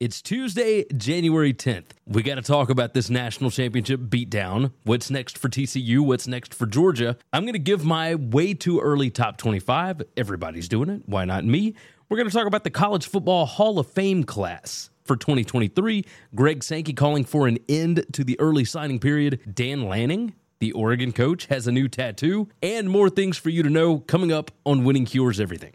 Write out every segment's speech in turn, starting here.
It's Tuesday, January 10th. We got to talk about this national championship beatdown. What's next for TCU? What's next for Georgia? I'm going to give my way too early top 25. Everybody's doing it. Why not me? We're going to talk about the College Football Hall of Fame class for 2023. Greg Sankey calling for an end to the early signing period. Dan Lanning, the Oregon coach, has a new tattoo, and more things for you to know coming up on Winning Cures Everything.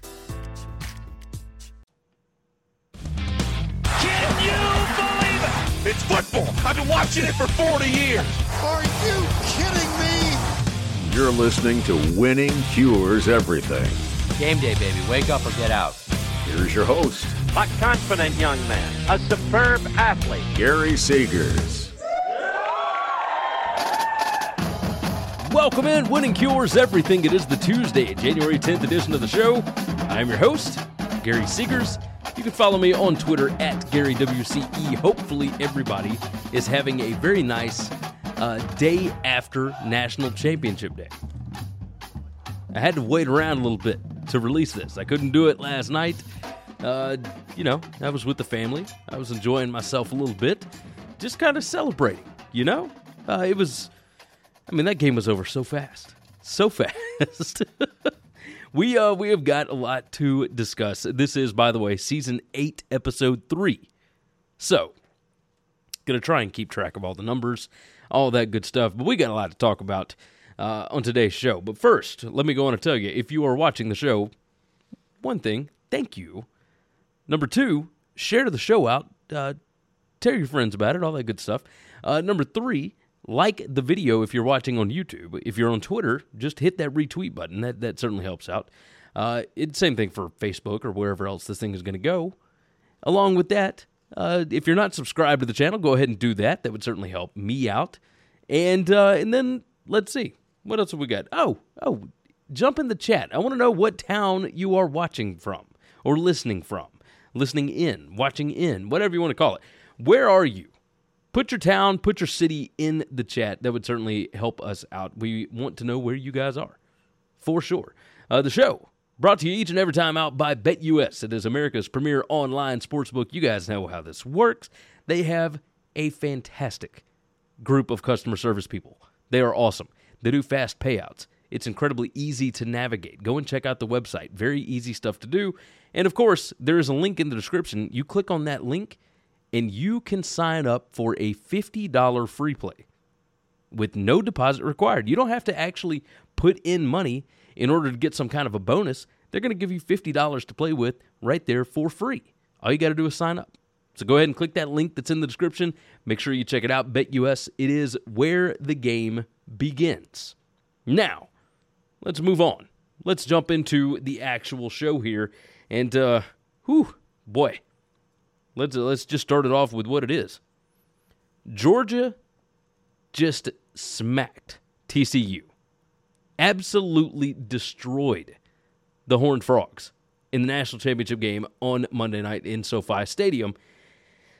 It's football. I've been watching it for 40 years. Are you kidding me? You're listening to Winning Cures Everything. Game day, baby. Wake up or get out. Here's your host, a confident young man, a superb athlete, Gary Seegers. Welcome in, Winning Cures Everything. It is the Tuesday, January 10th edition of the show. I'm your host, Gary Seegers. You can follow me on Twitter at GaryWCE. Hopefully, everybody is having a very nice uh, day after National Championship Day. I had to wait around a little bit to release this. I couldn't do it last night. Uh, you know, I was with the family. I was enjoying myself a little bit, just kind of celebrating. You know, uh, it was. I mean, that game was over so fast, so fast. We uh we have got a lot to discuss. This is, by the way, season eight, episode three. So, gonna try and keep track of all the numbers, all that good stuff. But we got a lot to talk about uh, on today's show. But first, let me go on and tell you: if you are watching the show, one thing, thank you. Number two, share the show out. Uh, tell your friends about it, all that good stuff. Uh, number three, like the video if you're watching on YouTube. If you're on Twitter, just hit that retweet button. That that certainly helps out. Uh, it's same thing for Facebook or wherever else this thing is going to go. Along with that, uh, if you're not subscribed to the channel, go ahead and do that. That would certainly help me out. And uh, and then let's see what else have we got. Oh oh, jump in the chat. I want to know what town you are watching from or listening from, listening in, watching in, whatever you want to call it. Where are you? Put your town, put your city in the chat. That would certainly help us out. We want to know where you guys are, for sure. Uh, the show brought to you each and every time out by BetUS. It is America's premier online sportsbook. You guys know how this works. They have a fantastic group of customer service people. They are awesome. They do fast payouts. It's incredibly easy to navigate. Go and check out the website. Very easy stuff to do. And of course, there is a link in the description. You click on that link and you can sign up for a $50 free play with no deposit required. You don't have to actually put in money in order to get some kind of a bonus. They're going to give you $50 to play with right there for free. All you got to do is sign up. So go ahead and click that link that's in the description. Make sure you check it out. BetUS, it is where the game begins. Now, let's move on. Let's jump into the actual show here. And, uh, whew, boy, Let's let's just start it off with what it is. Georgia just smacked TCU. Absolutely destroyed the Horned Frogs in the national championship game on Monday night in SoFi Stadium.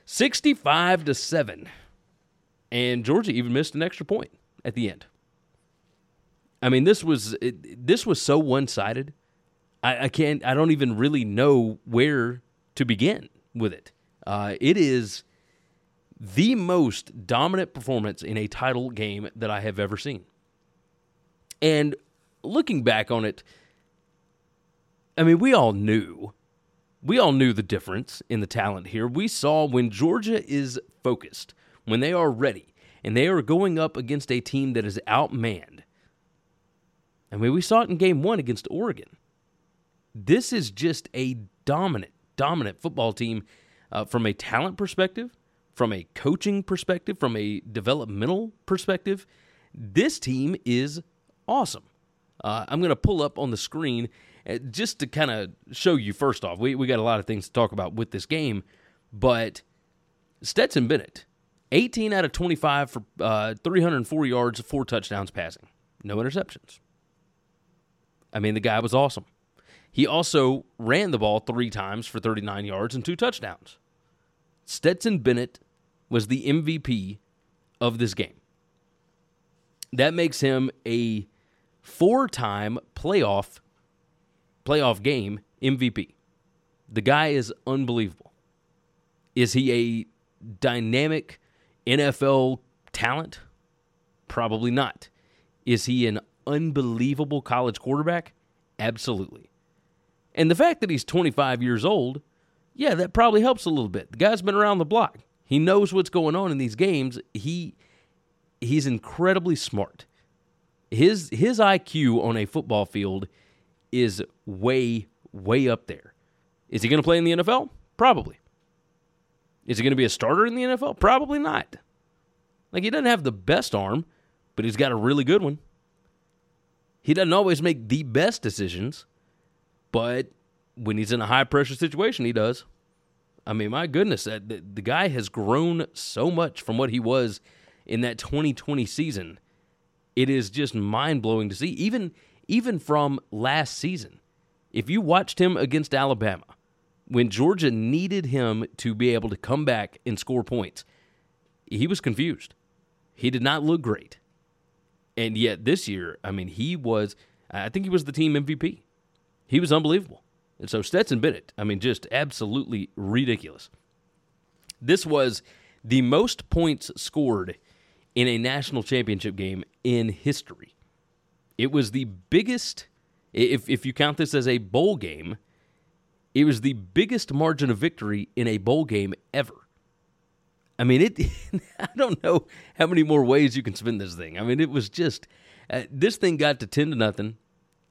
65 to 7. And Georgia even missed an extra point at the end. I mean, this was it, this was so one-sided. I, I can't I don't even really know where to begin with it. Uh, it is the most dominant performance in a title game that I have ever seen. And looking back on it, I mean, we all knew we all knew the difference in the talent here. We saw when Georgia is focused, when they are ready, and they are going up against a team that is outmanned. I mean, we saw it in game one against Oregon. This is just a dominant, dominant football team uh, from a talent perspective, from a coaching perspective, from a developmental perspective. This team is awesome. Uh, I'm going to pull up on the screen uh, just to kind of show you first off. We, we got a lot of things to talk about with this game, but Stetson Bennett, 18 out of 25 for uh, 304 yards, four touchdowns passing, no interceptions. I mean, the guy was awesome. He also ran the ball three times for 39 yards and two touchdowns. Stetson Bennett was the MVP of this game. That makes him a four-time playoff playoff game MVP. The guy is unbelievable. Is he a dynamic NFL talent? Probably not. Is he an unbelievable college quarterback? Absolutely. And the fact that he's 25 years old, yeah, that probably helps a little bit. The guy's been around the block. He knows what's going on in these games. He he's incredibly smart. His his IQ on a football field is way way up there. Is he going to play in the NFL? Probably. Is he going to be a starter in the NFL? Probably not. Like he doesn't have the best arm, but he's got a really good one. He doesn't always make the best decisions, but when he's in a high pressure situation, he does. I mean, my goodness, the, the guy has grown so much from what he was in that 2020 season. It is just mind blowing to see, even even from last season. If you watched him against Alabama, when Georgia needed him to be able to come back and score points, he was confused. He did not look great. And yet this year, I mean, he was, I think he was the team MVP. He was unbelievable. And so Stetson Bennett, I mean, just absolutely ridiculous. This was the most points scored in a national championship game in history. It was the biggest, if, if you count this as a bowl game, it was the biggest margin of victory in a bowl game ever. I mean, it. I don't know how many more ways you can spin this thing. I mean, it was just uh, this thing got to ten to nothing,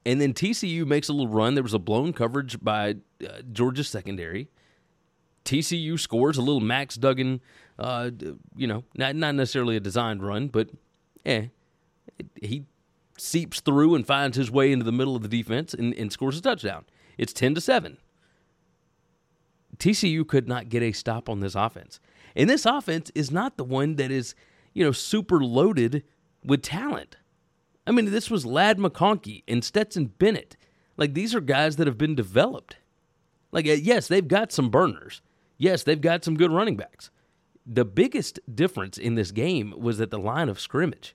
and then TCU makes a little run. There was a blown coverage by uh, Georgia secondary. TCU scores a little Max Duggan, uh, you know, not not necessarily a designed run, but eh, he seeps through and finds his way into the middle of the defense and, and scores a touchdown. It's ten to seven. TCU could not get a stop on this offense. And this offense is not the one that is, you know, super loaded with talent. I mean, this was Ladd McConkey and Stetson Bennett. Like, these are guys that have been developed. Like, uh, yes, they've got some burners. Yes, they've got some good running backs. The biggest difference in this game was at the line of scrimmage.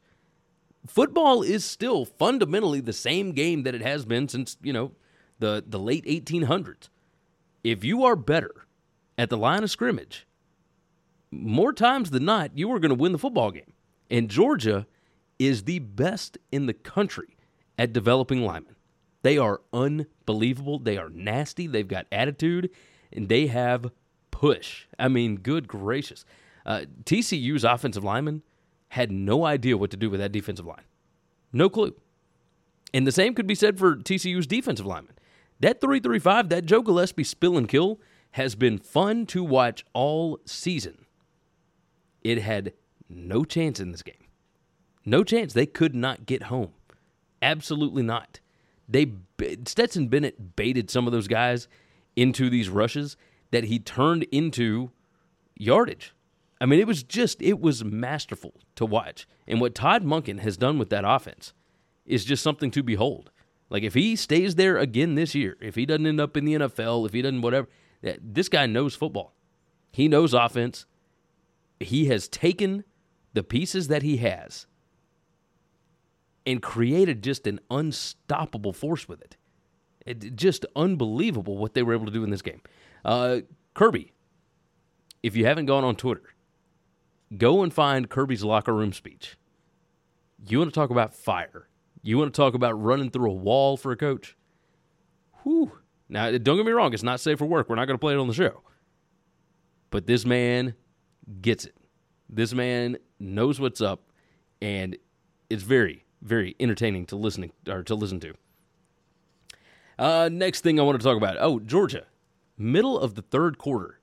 Football is still fundamentally the same game that it has been since, you know, the, the late 1800s. If you are better at the line of scrimmage, more times than not, you are going to win the football game. And Georgia is the best in the country at developing linemen. They are unbelievable. They are nasty. They've got attitude, and they have push. I mean, good gracious. Uh, TCU's offensive lineman had no idea what to do with that defensive line. No clue. And the same could be said for TCU's defensive lineman. That 335, that Joe Gillespie spill and kill, has been fun to watch all season. It had no chance in this game. No chance. They could not get home. Absolutely not. They Stetson Bennett baited some of those guys into these rushes that he turned into yardage. I mean, it was just it was masterful to watch. And what Todd Monken has done with that offense is just something to behold. Like if he stays there again this year, if he doesn't end up in the NFL, if he doesn't whatever, this guy knows football. He knows offense he has taken the pieces that he has and created just an unstoppable force with it. it just unbelievable what they were able to do in this game. Uh, Kirby, if you haven't gone on Twitter, go and find Kirby's locker room speech. You want to talk about fire? You want to talk about running through a wall for a coach? Whew, Now, don't get me wrong, it's not safe for work. We're not going to play it on the show. But this man gets it. This man knows what's up, and it's very, very entertaining to listen or to listen to. Uh, next thing I want to talk about. Oh, Georgia, middle of the third quarter,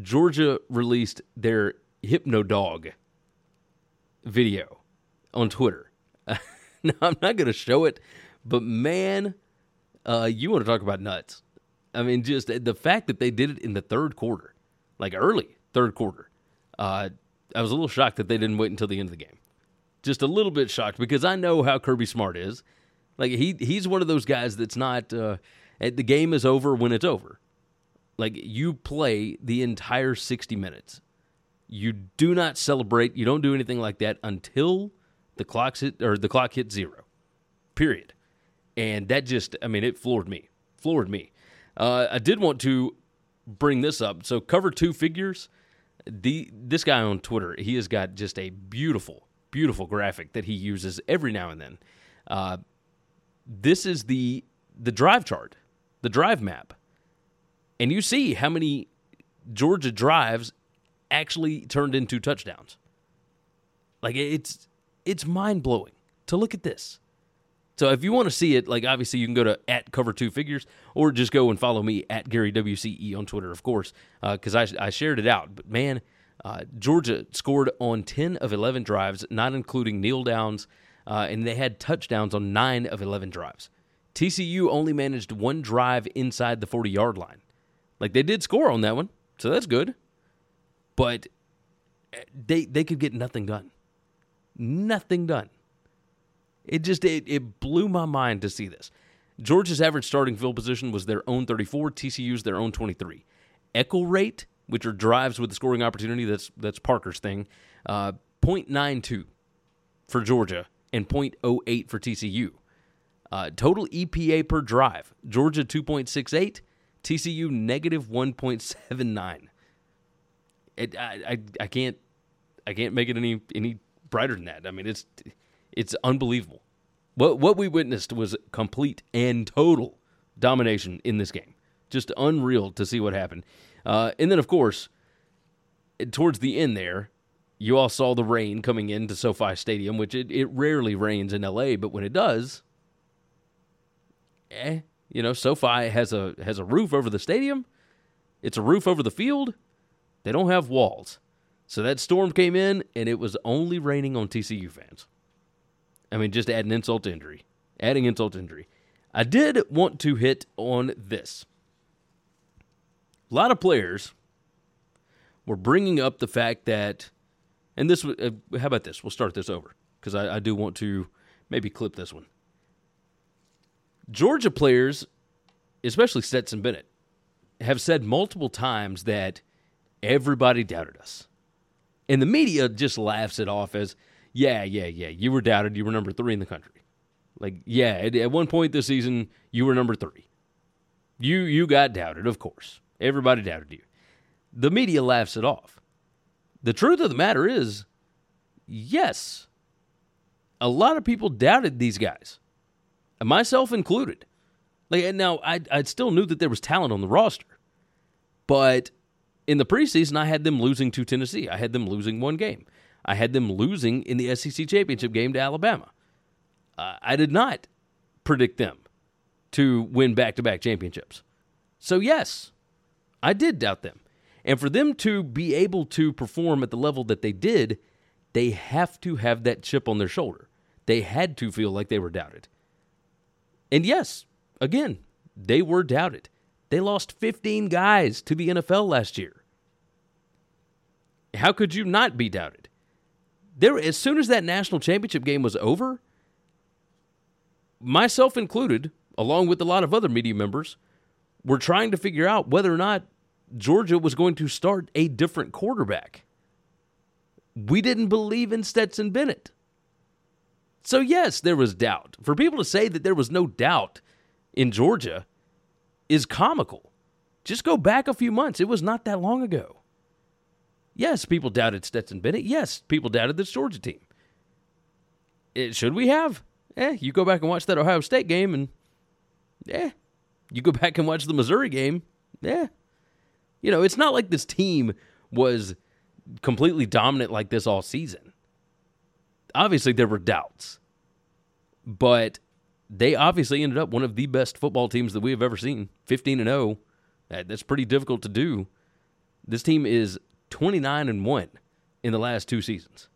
Georgia released their Hypnotoad video on Twitter. now I'm not going to show it, but man, uh, you want to talk about nuts? I mean, just the fact that they did it in the third quarter, like early third quarter. Uh, I was a little shocked that they didn't wait until the end of the game. Just a little bit shocked because I know how Kirby Smart is. Like he he's one of those guys that's not uh, the game is over when it's over. Like you play the entire 60 minutes. You do not celebrate, you don't do anything like that until the clock's hit or the clock hits zero. Period. And that just I mean it floored me. Floored me. Uh, I did want to bring this up. So cover two figures. The this guy on Twitter, he has got just a beautiful, beautiful graphic that he uses every now and then. Uh, this is the the drive chart, the drive map, and you see how many Georgia drives actually turned into touchdowns. Like it's it's mind blowing to look at this. So if you want to see it, like obviously you can go to at cover two figures or just go and follow me at Gary WCE on Twitter, of course, because uh, I, I shared it out. But man, uh, Georgia scored on 10 of 11 drives, not including kneel downs, uh, and they had touchdowns on 9 of 11 drives. TCU only managed one drive inside the 40 yard line. Like they did score on that one, so that's good. But eh, they they could get nothing done. Nothing done. It just it, it blew my mind to see this. Georgia's average starting field position was their own 34, TCU's their own 23. Echo rate, which are drives with the scoring opportunity, that's that's Parker's thing, uh, 0.92 for Georgia and 0.08 for TCU. Uh, total EPA per drive, Georgia 2.68, TCU negative 1.79. It, I, I, I can't I can't make it any any brighter than that. I mean, it's it's unbelievable. What what we witnessed was complete and total domination in this game. Just unreal to see what happened. Uh, and then, of course, towards the end there, you all saw the rain coming into SoFi Stadium, which it, it rarely rains in LA, but when it does, eh, you know, SoFi has a has a roof over the stadium. It's a roof over the field. They don't have walls. So that storm came in and it was only raining on TCU fans. I mean, just adding insult to injury. Adding insult to injury. I did want to hit on this. A lot of players were bringing up the fact that, and this, uh, how about this? We'll start this over because I, I do want to maybe clip this one. Georgia players, especially Stetson Bennett, have said multiple times that everybody doubted us. And the media just laughs it off as, yeah, yeah, yeah, you were doubted. You were number three in the country. Like, yeah, at, at one point this season, you were number three. You you got doubted, of course. Everybody doubted you. The media laughs it off. The truth of the matter is, yes, a lot of people doubted these guys, myself included. Like now, I I still knew that there was talent on the roster, but in the preseason, I had them losing to Tennessee. I had them losing one game. I had them losing in the SEC championship game to Alabama. Uh, I did not predict them to win back to back championships. So, yes, I did doubt them. And for them to be able to perform at the level that they did, they have to have that chip on their shoulder. They had to feel like they were doubted. And yes, again, they were doubted. They lost 15 guys to the NFL last year. How could you not be doubted? There, as soon as that national championship game was over, myself included, along with a lot of other media members, were trying to figure out whether or not Georgia was going to start a different quarterback. We didn't believe in Stetson Bennett. So, yes, there was doubt. For people to say that there was no doubt in Georgia is comical. Just go back a few months. It was not that long ago. Yes, people doubted Stetson Bennett. Yes, people doubted this Georgia team. It, should we have? Eh, you go back and watch that Ohio State game, and eh, You go back and watch the Missouri game, yeah. You know, it's not like this team was completely dominant like this all season. Obviously, there were doubts, but they obviously ended up one of the best football teams that we have ever seen 15 and 0. That's pretty difficult to do. This team is 29 and 1 in the last two seasons.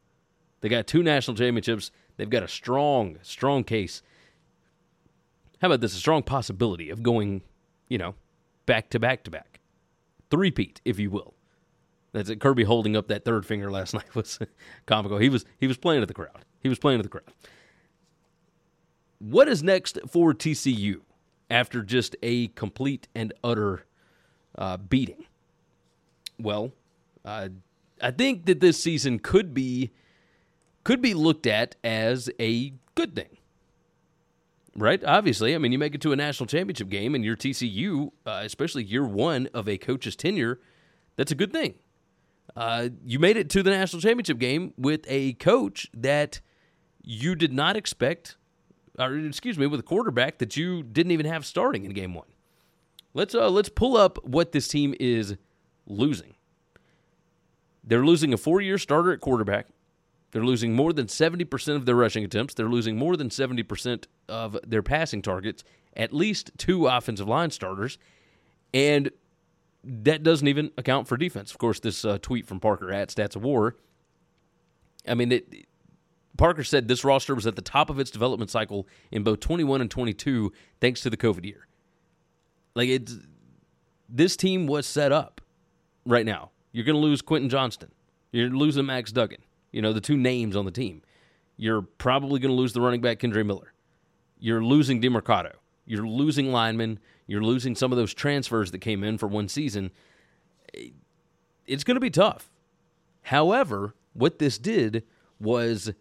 They got two national championships. They've got a strong, strong case. How about this? A strong possibility of going, you know, back to back to back. Three-peat, if you will. That's it. Kirby holding up that third finger last night was comical. He was he was playing to the crowd. He was playing to the crowd. What is next for TCU after just a complete and utter uh, beating? Well, uh, I think that this season could be could be looked at as a good thing. Right? Obviously, I mean, you make it to a national championship game and your TCU, uh, especially year one of a coach's tenure, that's a good thing. Uh, you made it to the national championship game with a coach that you did not expect, or excuse me, with a quarterback that you didn't even have starting in game one. Let's uh, let's pull up what this team is losing. They're losing a four-year starter at quarterback. They're losing more than 70% of their rushing attempts. They're losing more than 70% of their passing targets, at least two offensive line starters. And that doesn't even account for defense. Of course, this uh, tweet from Parker at Stats of War. I mean, it, Parker said this roster was at the top of its development cycle in both 21 and 22 thanks to the COVID year. Like it's this team was set up right now. You're going to lose Quentin Johnston. You're losing Max Duggan you know, the two names on the team. You're probably going to lose the running back, Kendre Miller. You're losing DeMercado. You're losing linemen. You're losing some of those transfers that came in for one season. It's going to be tough. However, what this did was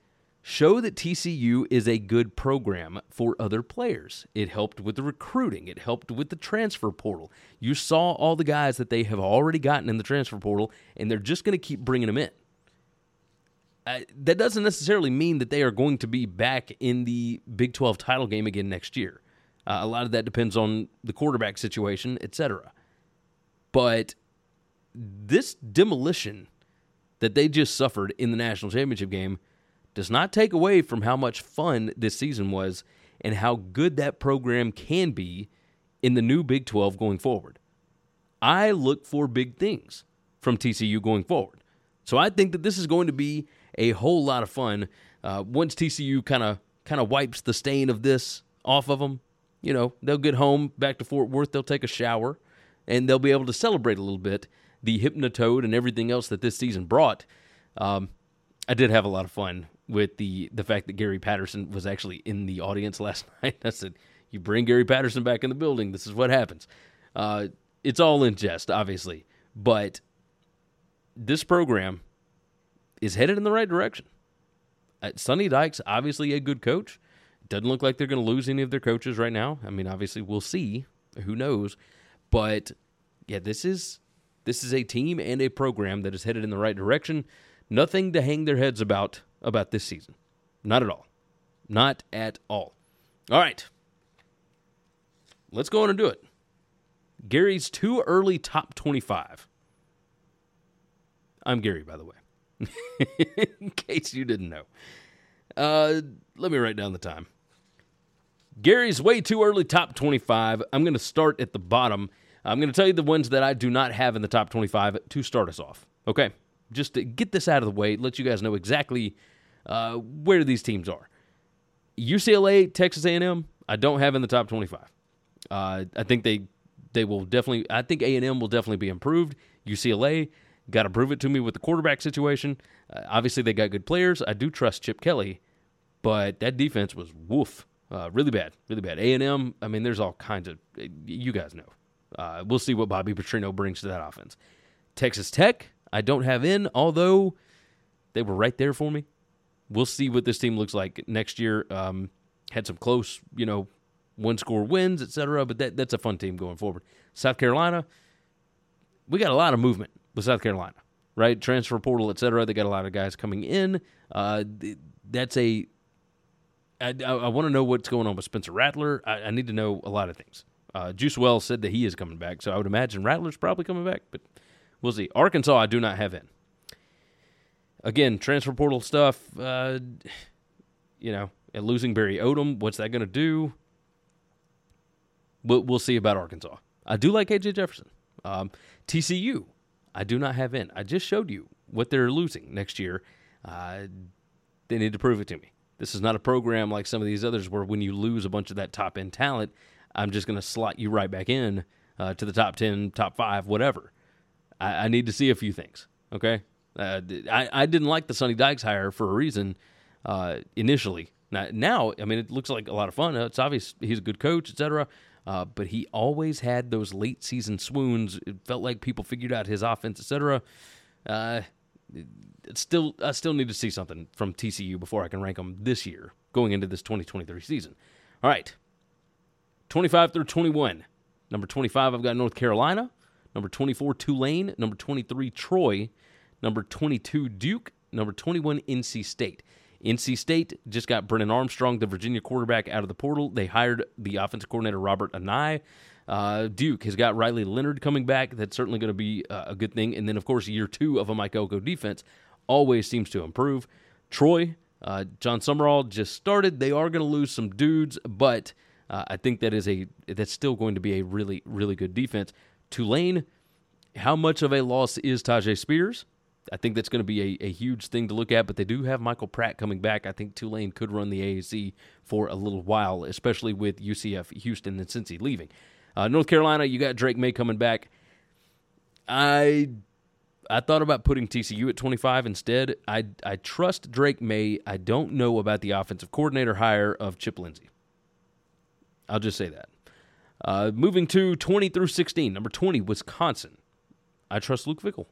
show that TCU is a good program for other players. It helped with the recruiting, it helped with the transfer portal. You saw all the guys that they have already gotten in the transfer portal, and they're just going to keep bringing them in uh, that doesn't necessarily mean that they are going to be back in the Big 12 title game again next year. Uh, a lot of that depends on the quarterback situation, etc. But this demolition that they just suffered in the national championship game does not take away from how much fun this season was and how good that program can be in the new Big 12 going forward. I look for big things from TCU going forward. So I think that this is going to be a whole lot of fun. Uh, once TCU kind of kind of wipes the stain of this off of them, you know, they'll get home back to Fort Worth, they'll take a shower, and they'll be able to celebrate a little bit the Hypnotoad and everything else that this season brought. Um, I did have a lot of fun with the the fact that Gary Patterson was actually in the audience last night. I said, "You bring Gary Patterson back in the building, this is what happens." Uh, it's all in jest, obviously, but this program is headed in the right direction. Uh, Sonny Dykes, obviously a good coach. Doesn't look like they're going to lose any of their coaches right now. I mean, obviously we'll see. Who knows? But yeah, this is this is a team and a program that is headed in the right direction. Nothing to hang their heads about about this season. Not at all. Not at all. All right. Let's go on and do it. Gary's too early top 25. I'm Gary, by the way. in case you didn't know. Uh, let me write down the time. Gary's way too early top 25. I'm going to start at the bottom. I'm going to tell you the ones that I do not have in the top 25 to start us off. Okay? Just to get this out of the way, let you guys know exactly uh, where these teams are. UCLA, Texas A&M, I don't have in the top 25. Uh, I think they they will definitely. I think A&M will definitely be improved. UCLA, Got to prove it to me with the quarterback situation. Uh, obviously, they got good players. I do trust Chip Kelly, but that defense was woof, uh, really bad, really bad. A and M. I mean, there's all kinds of. You guys know. Uh, we'll see what Bobby Petrino brings to that offense. Texas Tech, I don't have in, although they were right there for me. We'll see what this team looks like next year. Um, had some close, you know, one score wins, etc. But that that's a fun team going forward. South Carolina, we got a lot of movement with South Carolina, right? Transfer portal, et cetera. They got a lot of guys coming in. Uh, that's a. I, want to know what's going on with Spencer Rattler. I, I need to know a lot of things. Uh, Juice Wells said that he is coming back, so I would imagine Rattler's probably coming back, but we'll see. Arkansas, I do not have in. Again, transfer portal stuff. Uh, you know, and losing Barry Odom, what's that going to do? We'll, we'll see about Arkansas. I do like KJ Jefferson. Um, TCU, I do not have in. I just showed you what they're losing next year. Uh, they need to prove it to me. This is not a program like some of these others where when you lose a bunch of that top end talent, I'm just going to slot you right back in uh, to the top 10, top five, whatever. I, I need to see a few things, okay? Uh, I, I didn't like the Sonny Dykes hire for a reason uh, initially. Now, now, I mean, it looks like a lot of fun. It's obvious he's a good coach, etc. Uh, but he always had those late season swoons. It felt like people figured out his offense, etc. Uh, still, I still need to see something from TCU before I can rank them this year, going into this 2023 season. All right, 25 through 21. Number 25, I've got North Carolina. Number 24, Tulane. Number 23, Troy. Number 22, Duke. Number 21, NC State. NC State just got Brennan Armstrong, the Virginia quarterback, out of the portal. They hired the offensive coordinator, Robert Anae. Uh, Duke has got Riley Leonard coming back. That's certainly going to be uh, a good thing. And then, of course, year two of a Mike Elko defense always seems to improve. Troy, uh, Jon Sumrall just started. They are going to lose some dudes, but uh, I think that is a that's still going to be a really really good defense. Tulane, how much of a loss is Tyjae Spears? I think that's going to be a, a huge thing to look at, but they do have Michael Pratt coming back. I think Tulane could run the AAC for a little while, especially with UCF, Houston, and Cincy leaving. Uh, North Carolina, you got Drake Maye coming back. I I thought about putting TCU at 25 instead. I I trust Drake Maye. I don't know about the offensive coordinator hire of Chip Lindsey. I'll just say that. Uh, moving to 20 through 16, number 20, Wisconsin. I trust Luke Fickell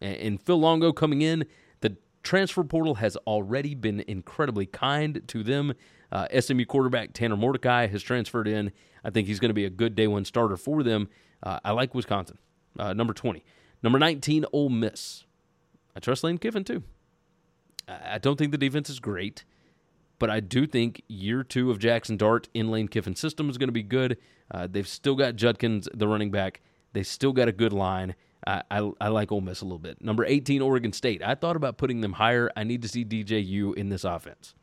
and Phil Longo coming in. The transfer portal has already been incredibly kind to them. Uh, SMU quarterback Tanner Mordecai has transferred in. I think he's going to be a good day one starter for them. Uh, I like Wisconsin. Uh, number 20. Number 19, Ole Miss. I trust Lane Kiffin too. I don't think the defense is great, but I do think year two of Jackson Dart in Lane Kiffin's system is going to be good. Uh, they've still got Judkins, the running back. They still got a good line. I, I, like Ole Miss a little bit. Number 18, Oregon State. I thought about putting them higher. I need to see DJU in this offense.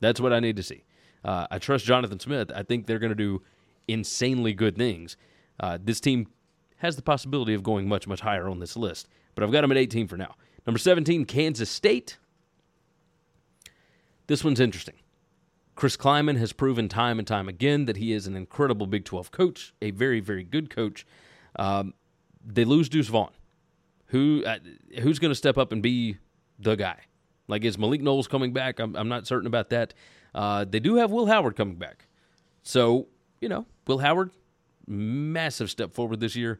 That's what I need to see. Uh, I trust Jonathan Smith. I think they're going to do insanely good things. Uh, this team has the possibility of going much, much higher on this list, but I've got them at 18 for now. Number 17, Kansas State. This one's interesting. Chris Klieman has proven time and time again that he is an incredible Big 12 coach, a very, very good coach. Um, they lose Deuce Vaughn. Who uh, who's going to step up and be the guy? Like is Malik Knowles coming back? I'm, I'm not certain about that. Uh, they do have Will Howard coming back, so you know Will Howard, massive step forward this year.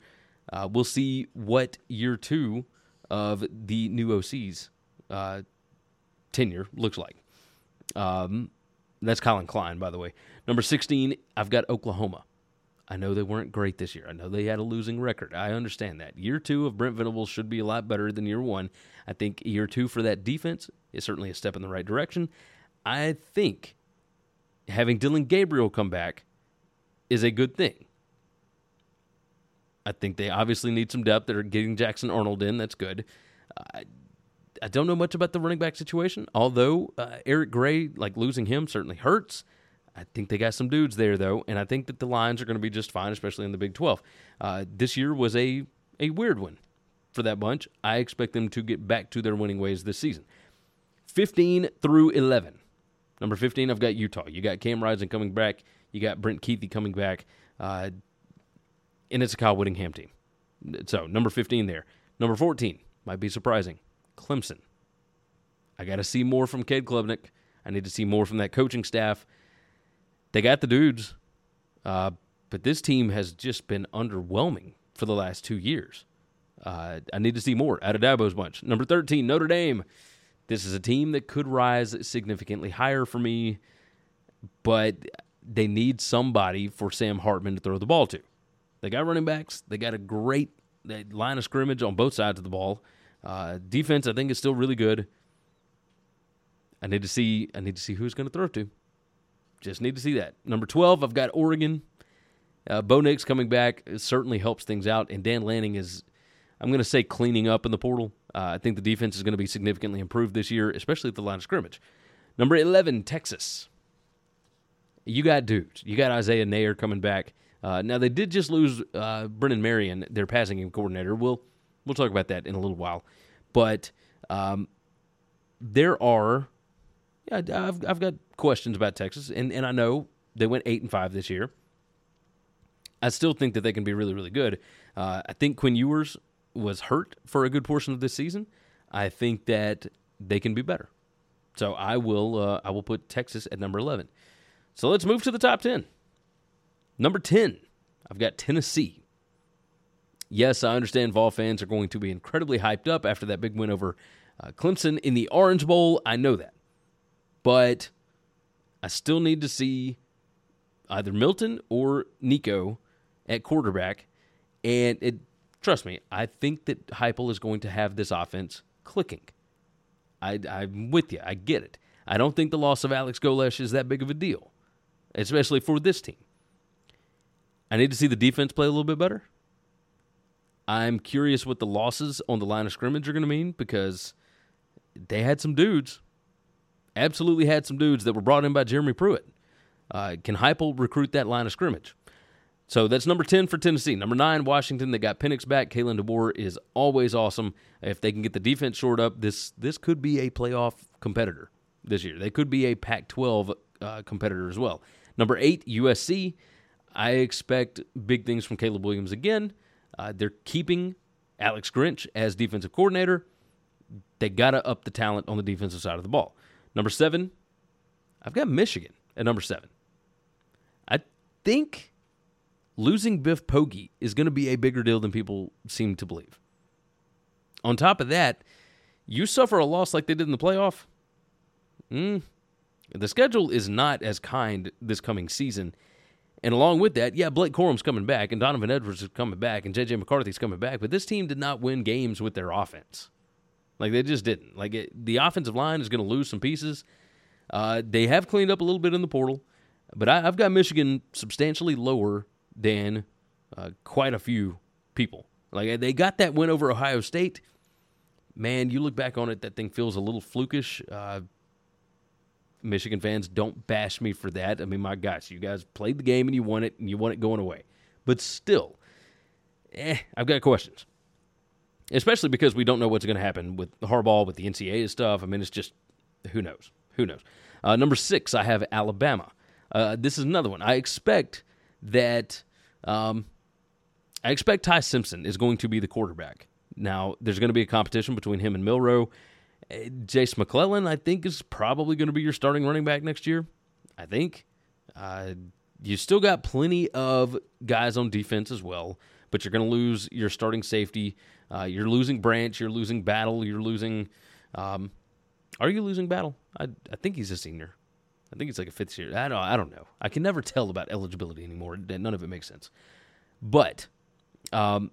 Uh, we'll see what year two of the new OC's uh, tenure looks like. Um, that's Collin Klein, by the way. Number 16, I've got Oklahoma. I know they weren't great this year. I know they had a losing record. I understand that. Year two of Brent Venables should be a lot better than year one. I think year two for that defense is certainly a step in the right direction. I think having Dillon Gabriel come back is a good thing. I think they obviously need some depth. They're getting Jackson Arnold in. That's good. I, I don't know much about the running back situation, although uh, Eric Gray, like losing him, certainly hurts. I think they got some dudes there though, and I think that the lines are going to be just fine, especially in the Big 12. Uh, this year was a a weird one for that bunch. I expect them to get back to their winning ways this season. 15 through 11. Number 15, I've got Utah. You got Cam Rising coming back. You got Brant Kuithe coming back. Uh, and it's a Kyle Whittingham team. So, number 15 there. Number 14, might be surprising. Clemson. I got to see more from Cade Klubnik. I need to see more from that coaching staff. They got the dudes, uh, but this team has just been underwhelming for the last two years. Uh, I need to see more out of Dabo's bunch. Number 13, Notre Dame. This is a team that could rise significantly higher for me, but they need somebody for Sam Hartman to throw the ball to. They got running backs. They got a great line of scrimmage on both sides of the ball. Uh, defense, I think, is still really good. I need to see. I need to see who's going to throw to. Just need to see that. Number 12, I've got Oregon. Uh, Bo Nix coming back certainly helps things out, and Dan Lanning is, I'm going to say, cleaning up in the portal. Uh, I think the defense is going to be significantly improved this year, especially at the line of scrimmage. Number 11, Texas. You got dudes. You got Isaiah Neyor coming back. Uh, now they did just lose uh, Brennan Marion, their passing game coordinator. We'll we'll talk about that in a little while, but um, there are. Yeah, I've I've got questions about Texas, and and I know they went eight and five this year. I still think that they can be really really good. Uh, I think Quinn Ewers was hurt for a good portion of this season. I think that they can be better. So I will uh, I will put Texas at number eleven. So let's move to the top ten. Number 10, I've got Tennessee. Yes, I understand Vol fans are going to be incredibly hyped up after that big win over uh, Clemson in the Orange Bowl. I know that. But I still need to see either Milton or Nico at quarterback. And it, trust me, I think that Heupel is going to have this offense clicking. I, I'm with you. I get it. I don't think the loss of Alex Golesh is that big of a deal, especially for this team. I need to see the defense play a little bit better. I'm curious what the losses on the line of scrimmage are going to mean because they had some dudes, absolutely had some dudes that were brought in by Jeremy Pruitt. Uh, can Heupel recruit that line of scrimmage? So that's number 10 for Tennessee. Number 9, Washington. They got Penix back. Kalen DeBoer is always awesome. If they can get the defense shored up, this this could be a playoff competitor this year. They could be a Pac 12 uh, competitor as well. Number 8, USC. I expect big things from Caleb Williams again. Uh, they're keeping Alex Grinch as defensive coordinator. They got to up the talent on the defensive side of the ball. Number seven, I've got Michigan at number seven. I think losing Biff Poggi is going to be a bigger deal than people seem to believe. On top of that, you suffer a loss like they did in the playoff. Mm, the schedule is not as kind this coming season and along with that, yeah, Blake Corum's coming back, and Donovan Edwards is coming back, and JJ McCarthy's coming back. But this team did not win games with their offense. Like they just didn't. Like it, the offensive line is going to lose some pieces. Uh, they have cleaned up a little bit in the portal, but I, have got Michigan substantially lower than uh, quite a few people. Like they got that win over Ohio State. Man, you look back on it, that thing feels a little flukish. Uh, Michigan fans, don't bash me for that. I mean, my gosh, you guys played the game and you won it, and you won it going away. But still, eh, I've got questions. Especially because we don't know what's going to happen with Harbaugh, with the NCAA stuff. I mean, it's just, who knows? Who knows? Uh, number six, I have Alabama. Uh, this is another one. I expect that, um, I expect Ty Simpson is going to be the quarterback. Now, there's going to be a competition between him and Milroe. Jase McClellan, I think, is probably going to be your starting running back next year. I think. Uh, you still got plenty of guys on defense as well, but you're going to lose your starting safety. Uh, you're losing Branch. You're losing Battle. You're losing. Um, are you losing Battle? I, I think he's a senior. I think it's like a fifth year. I don't. I don't know. I can never tell about eligibility anymore. None of it makes sense. But um,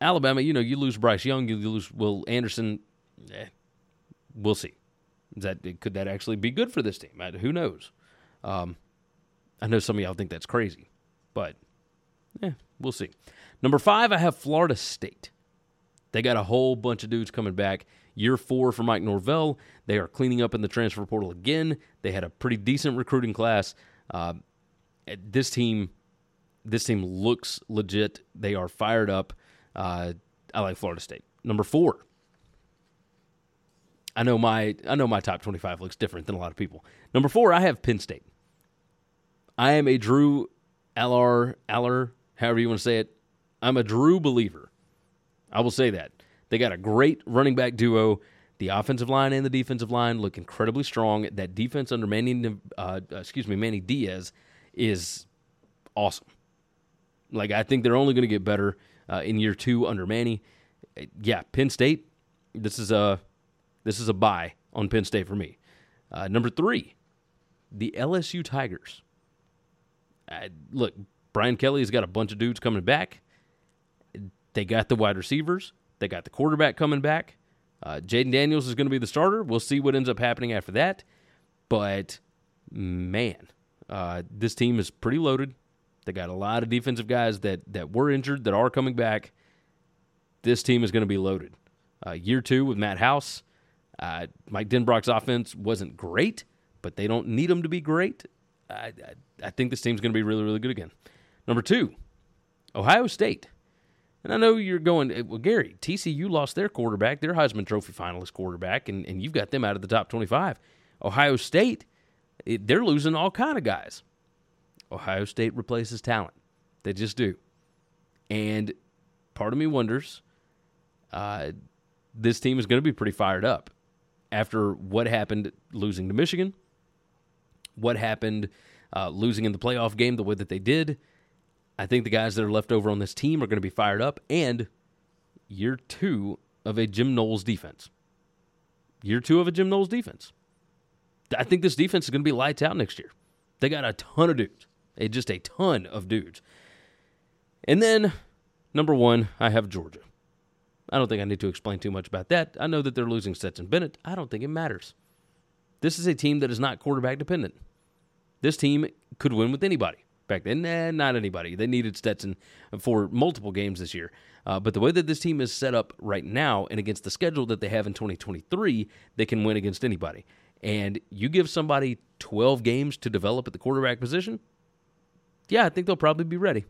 Alabama, you know, you lose Bryce Young, you lose Will Anderson. Eh, we'll see. Is that could that actually be good for this team? Who knows? Um, I know some of y'all think that's crazy, but yeah, we'll see. Number five, I have Florida State. They got a whole bunch of dudes coming back. Year four for Mike Norvell. They are cleaning up in the transfer portal again. They had a pretty decent recruiting class. Uh, this team, this team looks legit. They are fired up. Uh, I like Florida State. Number four, I know my I know my top 25 looks different than a lot of people. Number 4, I have Penn State. I am a Drew Allar Allar, however you want to say it. I'm a Drew believer. I will say that. They got a great running back duo. The offensive line and the defensive line look incredibly strong. That defense under Manny, uh, excuse me, Manny Diaz is awesome. Like I think they're only going to get better uh, in year two under Manny. Yeah, Penn State. This is a this is a buy on Penn State for me. Uh, number three, the LSU Tigers. Uh, look, Brian Kelly has got a bunch of dudes coming back. They got the wide receivers. They got the quarterback coming back. Uh, Jayden Daniels is going to be the starter. We'll see what ends up happening after that. But man, uh, this team is pretty loaded. They got a lot of defensive guys that that were injured that are coming back. This team is going to be loaded. Uh, year two with Matt House, uh, Mike Denbrock's offense wasn't great, but they don't need them to be great. I, I, I think this team's going to be really, really good again. Number two, Ohio State. And I know you're going, well, Gary, TCU lost their quarterback, their Heisman Trophy finalist quarterback, and, and you've got them out of the top 25. Ohio State, it, they're losing all kind of guys. Ohio State replaces talent. They just do. And part of me wonders uh, this team is going to be pretty fired up after what happened losing to Michigan, what happened uh, losing in the playoff game the way that they did. I think the guys that are left over on this team are going to be fired up. And year two of a Jim Knowles defense. Year two of a Jim Knowles defense. I think this defense is going to be lights out next year. They got a ton of dudes, just a ton of dudes. And then, number one, I have Georgia. I don't think I need to explain too much about that. I know that they're losing Stetson Bennett. I don't think it matters. This is a team that is not quarterback dependent. This team could win with anybody. Back then, nah, not anybody. They needed Stetson for multiple games this year. Uh, but the way that this team is set up right now and against the schedule that they have in 2023, they can win against anybody. And you give somebody 12 games to develop at the quarterback position, yeah, I think they'll probably be ready,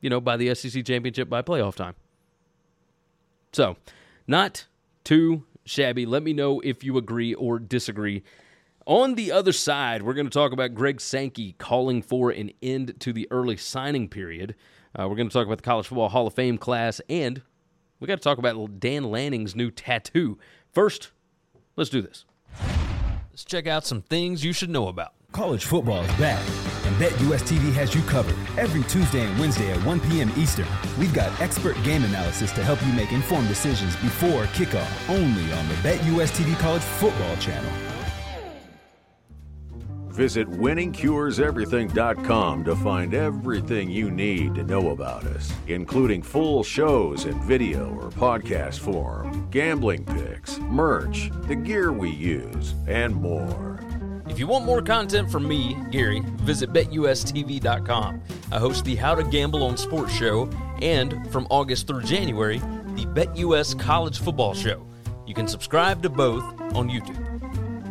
you know, by the SEC championship by playoff time. So, not too shabby. Let me know if you agree or disagree. On the other side, we're going to talk about Greg Sankey calling for an end to the early signing period. Uh, we're going to talk about the College Football Hall of Fame class, and we got to talk about Dan Lanning's new tattoo. First, let's do this. Let's check out some things you should know about. College football is back, and BetUS TV has you covered. Every Tuesday and Wednesday at 1 p.m. Eastern, we've got expert game analysis to help you make informed decisions before kickoff, only on the BetUS TV College Football Channel. Visit winningcureseverything.com to find everything you need to know about us, including full shows in video or podcast form, gambling picks, merch, the gear we use, and more. If you want more content from me, Gary, visit betustv.com. I host the How to Gamble on Sports show and from August through January, the BetUS College Football show. You can subscribe to both on YouTube.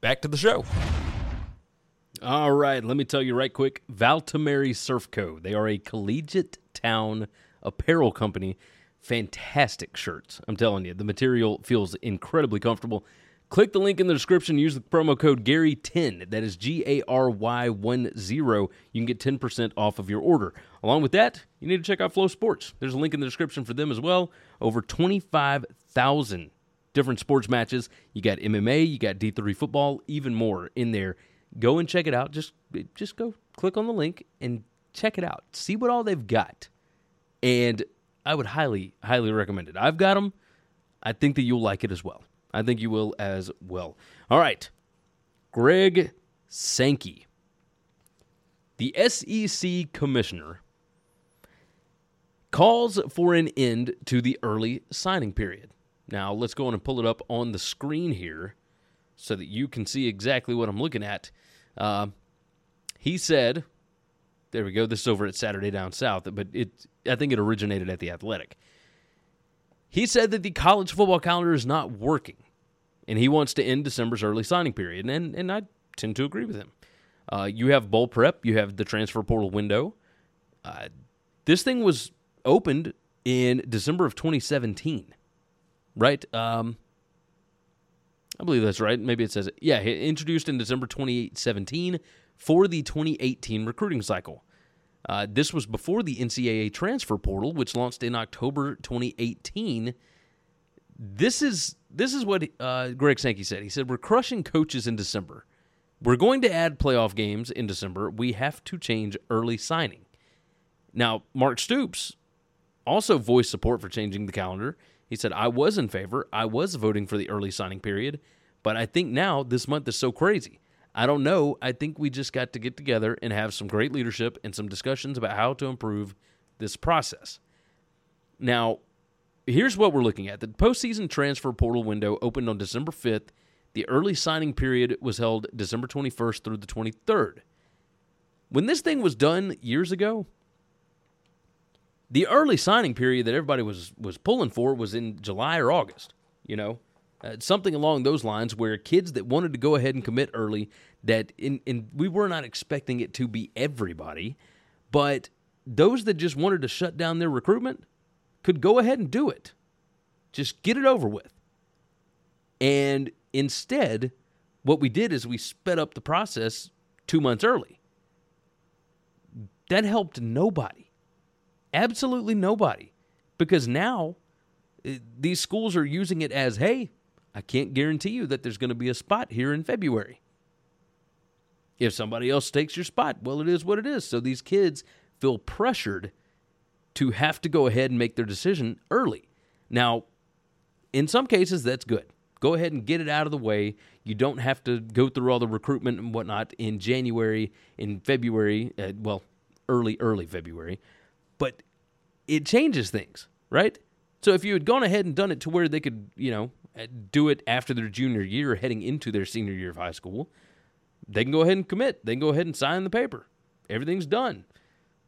back to the show. All right, let me tell you right quick Valtameri Surf Co. They are a collegiate town apparel company. Fantastic shirts. I'm telling you, the material feels incredibly comfortable. Click the link in the description. Use the promo code Gary10. That is G A R Y 1 0. You can get 10% off of your order. Along with that, you need to check out FloSports. There's a link in the description for them as well. Over 25,000 different sports matches. You got MMA, you got D3 football, even more in there. Go and check it out. Just just go click on the link and check it out. See what all they've got. And I would highly highly recommend it. I've got them. I think that you'll like it as well. I think you will as well. All right. Greg Sankey. The SEC commissioner calls for an end to the early signing period. Now, let's go on and pull it up on the screen here so that you can see exactly what I'm looking at. Uh, he said, there we go, this is over at Saturday Down South, but it, I think it originated at The Athletic. He said that the college football calendar is not working, and he wants to end December's early signing period, and, and I tend to agree with him. Uh, you have bowl prep, you have the transfer portal window. Uh, this thing was opened in December of 2017, right? Um, I believe that's right. Maybe it says. Yeah, introduced in December 2017 for the 2018 recruiting cycle. Uh, this was before the NCAA transfer portal, which launched in October 2018. This is this is what uh, Greg Sankey said. He said, "We're crushing coaches in December. We're going to add playoff games in December. We have to change early signing." Now, Mark Stoops also voiced support for changing the calendar. He said, I was in favor. I was voting for the early signing period, but I think now this month is so crazy. I don't know. I think we just got to get together and have some great leadership and some discussions about how to improve this process. Now, here's what we're looking at the postseason transfer portal window opened on December 5th. The early signing period was held December 21st through the 23rd. When this thing was done years ago, the early signing period that everybody was was pulling for was in July or August. You know, uh, something along those lines, where kids that wanted to go ahead and commit early, that in, in we were not expecting it to be everybody, but those that just wanted to shut down their recruitment could go ahead and do it. Just get it over with. And instead, what we did is we sped up the process two months early. That helped nobody. Absolutely nobody. Because now eh, these schools are using it as hey, I can't guarantee you that there's going to be a spot here in February. If somebody else takes your spot, well, it is what it is. So these kids feel pressured to have to go ahead and make their decision early. Now, in some cases, that's good. Go ahead and get it out of the way. You don't have to go through all the recruitment and whatnot in January, in February, uh, well, early, early February but it changes things, right? So if you had gone ahead and done it to where they could, you know, uh, do it after their junior year, heading into their senior year of high school, they can go ahead and commit. They can go ahead and sign the paper. Everything's done.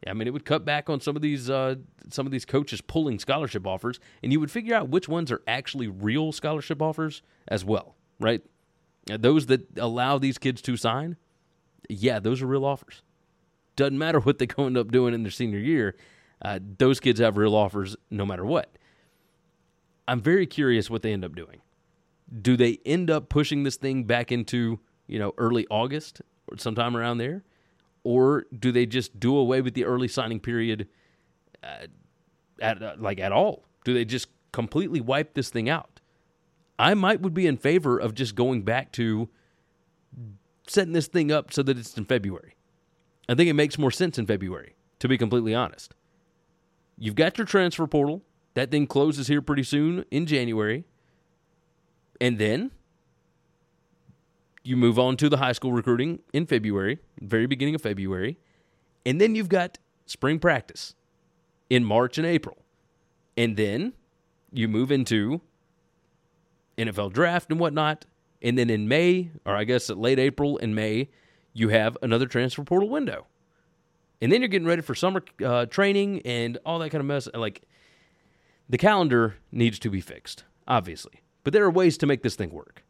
I mean, it would cut back on some of these uh, some of these coaches pulling scholarship offers, and you would figure out which ones are actually real scholarship offers as well, right? Those that allow these kids to sign, yeah, those are real offers. Doesn't matter what they end up doing in their senior year uh, those kids have real offers no matter what. I'm very curious what they end up doing. Do they end up pushing this thing back into you know early August or sometime around there, or do they just do away with the early signing period uh, at uh, like at all? Do they just completely wipe this thing out? I might would be in favor of just going back to setting this thing up so that it's in February. I think it makes more sense in February, to be completely honest. You've got your transfer portal. That thing closes here pretty soon in January. And then you move on to the high school recruiting in February, very beginning of February. And then you've got spring practice in March and April. And then you move into NFL draft and whatnot. And then in May, or I guess late April and May, you have another transfer portal window and then you're getting ready for summer uh, training and all that kind of mess. Like the calendar needs to be fixed, obviously, but there are ways to make this thing work.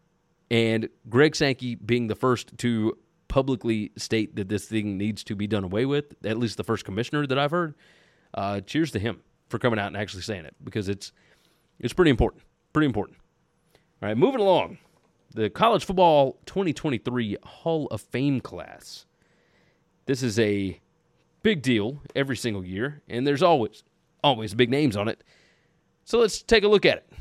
And Greg Sankey being the first to publicly state that this thing needs to be done away with, at least the first commissioner that I've heard. Uh, cheers to him for coming out and actually saying it because it's it's pretty important, pretty important. All right, moving along, the college football 2023 Hall of Fame class. This is a big deal every single year, and there's always always big names on it. So let's take a look at it.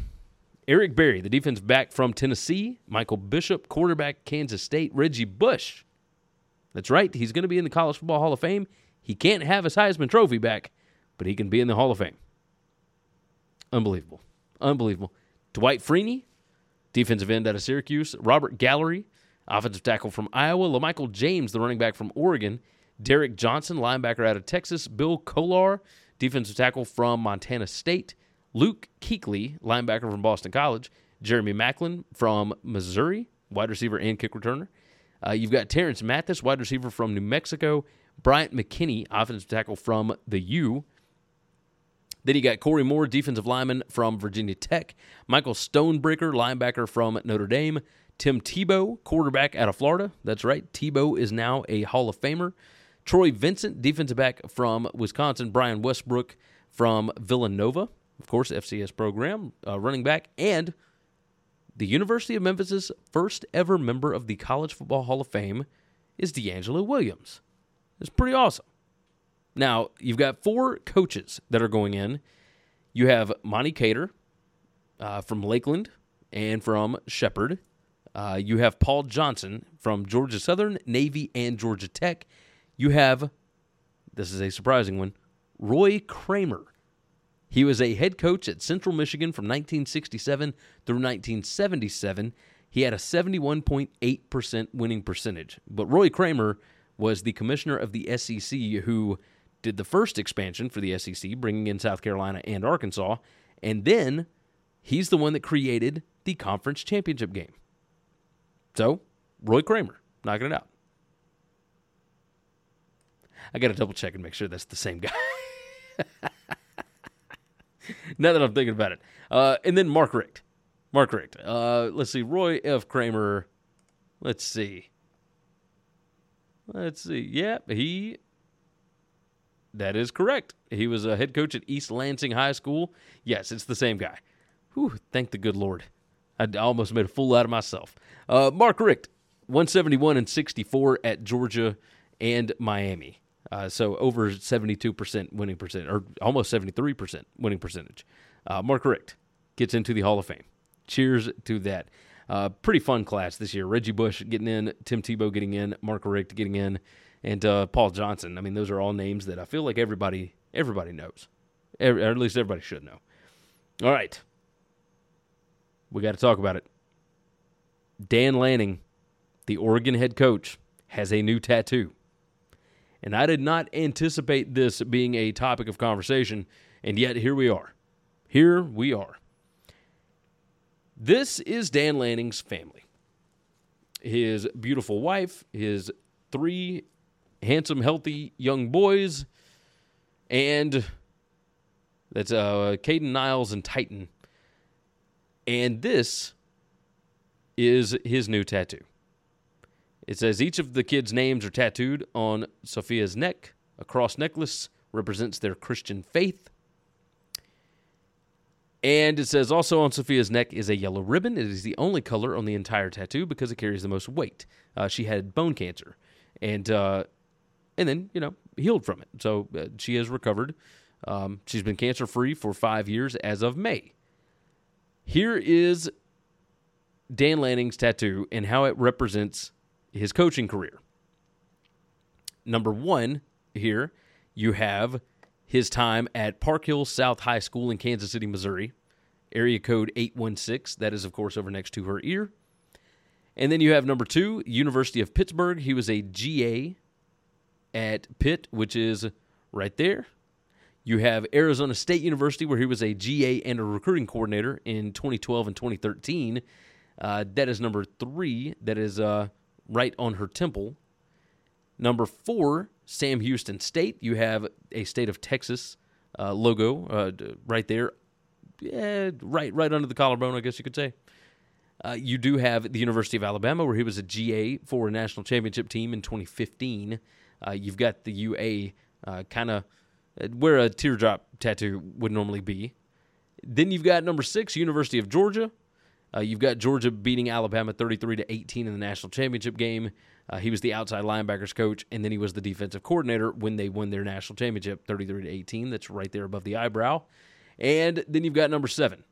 Eric Berry, the defensive back from Tennessee, Michael Bishop, quarterback Kansas State, Reggie Bush. That's right, he's going to be in the College Football Hall of Fame. He can't have his Heisman Trophy back, but he can be in the Hall of Fame. Unbelievable. Unbelievable. Dwight Freeney, defensive end out of Syracuse, Robert Gallery, offensive tackle from Iowa, LaMichael James, the running back from Oregon, Derrick Johnson, linebacker out of Texas, Bill Kollar, defensive tackle from Montana State, Luke Kuechly, linebacker from Boston College, Jeremy Maclin from Missouri, wide receiver and kick returner. Uh, you've got Terance Mathis, wide receiver from New Mexico, Bryant McKinnie, offensive tackle from the U. Then you got Corey Moore, defensive lineman from Virginia Tech, Michael Stonebreaker, linebacker from Notre Dame, Tim Tebow, quarterback out of Florida. That's right, Tebow is now a Hall of Famer. Troy Vincent, defensive back from Wisconsin, Brian Westbrook from Villanova, of course, FCS program, uh, running back, and the University of Memphis's first ever member of the College Football Hall of Fame is DeAngelo Williams. It's pretty awesome. Now, you've got four coaches that are going in. You have Monte Cater uh, from Lakeland and from Shepherd. Uh, you have Paul Johnson from Georgia Southern, Navy, and Georgia Tech. You have, this is a surprising one, Roy Kramer. He was a head coach at Central Michigan from 1967 through 1977. He had a 71.8% winning percentage. But Roy Kramer was the commissioner of the SEC who did the first expansion for the SEC, bringing in South Carolina and Arkansas. And then he's the one that created the conference championship game. So, Roy Kramer, knocking it out. I got to double check and make sure that's the same guy. now that I'm thinking about it. Uh, and then Mark Richt. Mark Richt. Uh, let's see. Roy F. Kramer. Let's see. Let's see. Yeah, he. That is correct. He was a head coach at East Lansing High School. Yes, it's the same guy. Whew, thank the good Lord. I almost made a fool out of myself. Uh, Mark Richt, 171 and 64 at Georgia and Miami. Uh, so over 72% winning percent, or almost 73% winning percentage. Uh, Mark Richt gets into the Hall of Fame. Cheers to that. Uh, pretty fun class this year. Reggie Bush getting in, Tim Tebow getting in, Mark Richt getting in, and uh, Paul Johnson. I mean, those are all names that I feel like everybody everybody knows, Every, or at least everybody should know. All right, we got to talk about it. Dan Lanning, the Oregon head coach, has a new tattoo. And I did not anticipate this being a topic of conversation, and yet here we are. Here we are. This is Dan Lanning's family. His beautiful wife, his three handsome, healthy young boys, and that's uh, Caden Niles and Titan. And this is his new tattoo. It says each of the kids' names are tattooed on Sophia's neck. A cross necklace represents their Christian faith. And it says also on Sophia's neck is a yellow ribbon. It is the only color on the entire tattoo because it carries the most weight. Uh, she had bone cancer, and uh, and then you know healed from it. So uh, she has recovered. Um, she's been cancer free for five years as of May. Here is Dan Lanning's tattoo and how it represents his coaching career. Number one, here you have his time at Park Hill South High School in Kansas City, Missouri, area code 816. That is, of course, over next to her ear. And then you have number two, University of Pittsburgh. He was a GA at Pitt, which is right there. You have Arizona State University, where he was a GA and a recruiting coordinator in 2012 and 2013. Uh, that is number three. That is uh, right on her temple. Number four, Sam Houston State. You have a state of Texas uh, logo uh, right there, yeah, right, right under the collarbone, I guess you could say. Uh, you do have the University of Alabama, where he was a GA for a national championship team in 2015. Uh, you've got the UA, uh, kind of where a teardrop tattoo would normally be. Then you've got number six, University of Georgia. Uh, you've got Georgia beating Alabama 33 to 18 in the national championship game. Uh, he was the outside linebackers coach, and then he was the defensive coordinator when they won their national championship 33 to 18. That's right there above the eyebrow. And then you've got number seven.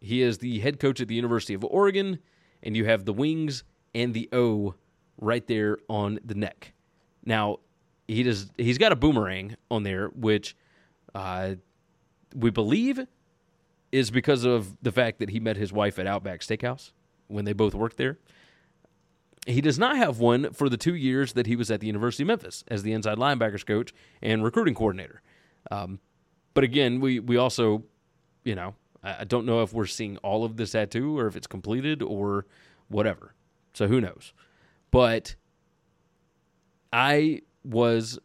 He is the head coach at the University of Oregon, and you have the wings and the O right there on the neck. Now, he does. He's got a boomerang on there, which uh, we believe is because of the fact that he met his wife at Outback Steakhouse when they both worked there. He does not have one for the two years that he was at the University of Memphis as the inside linebackers coach and recruiting coordinator. Um, but again, we we also, you know, I, I don't know if we're seeing all of this tattoo or if it's completed or whatever. So who knows? But I was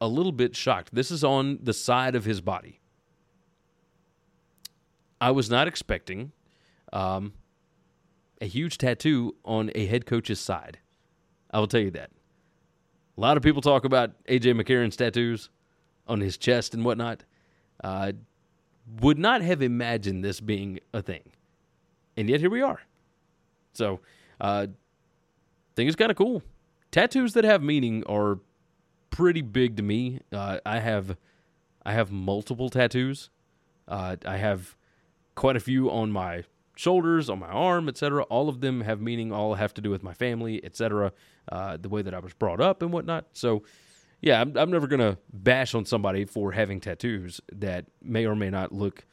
a little bit shocked. This is on the side of his body. I was not expecting um, a huge tattoo on a head coach's side. I will tell you that. A lot of people talk about AJ McCarron's tattoos on his chest and whatnot. Uh, would not have imagined this being a thing, and yet here we are. So, uh, think it's kind of cool. Tattoos that have meaning are pretty big to me. Uh, I have, I have multiple tattoos. Uh, I have quite a few on my shoulders, on my arm, etc. All of them have meaning. All have to do with my family, etc. Uh, the way that I was brought up and whatnot. So, yeah, I'm, I'm never gonna bash on somebody for having tattoos that may or may not look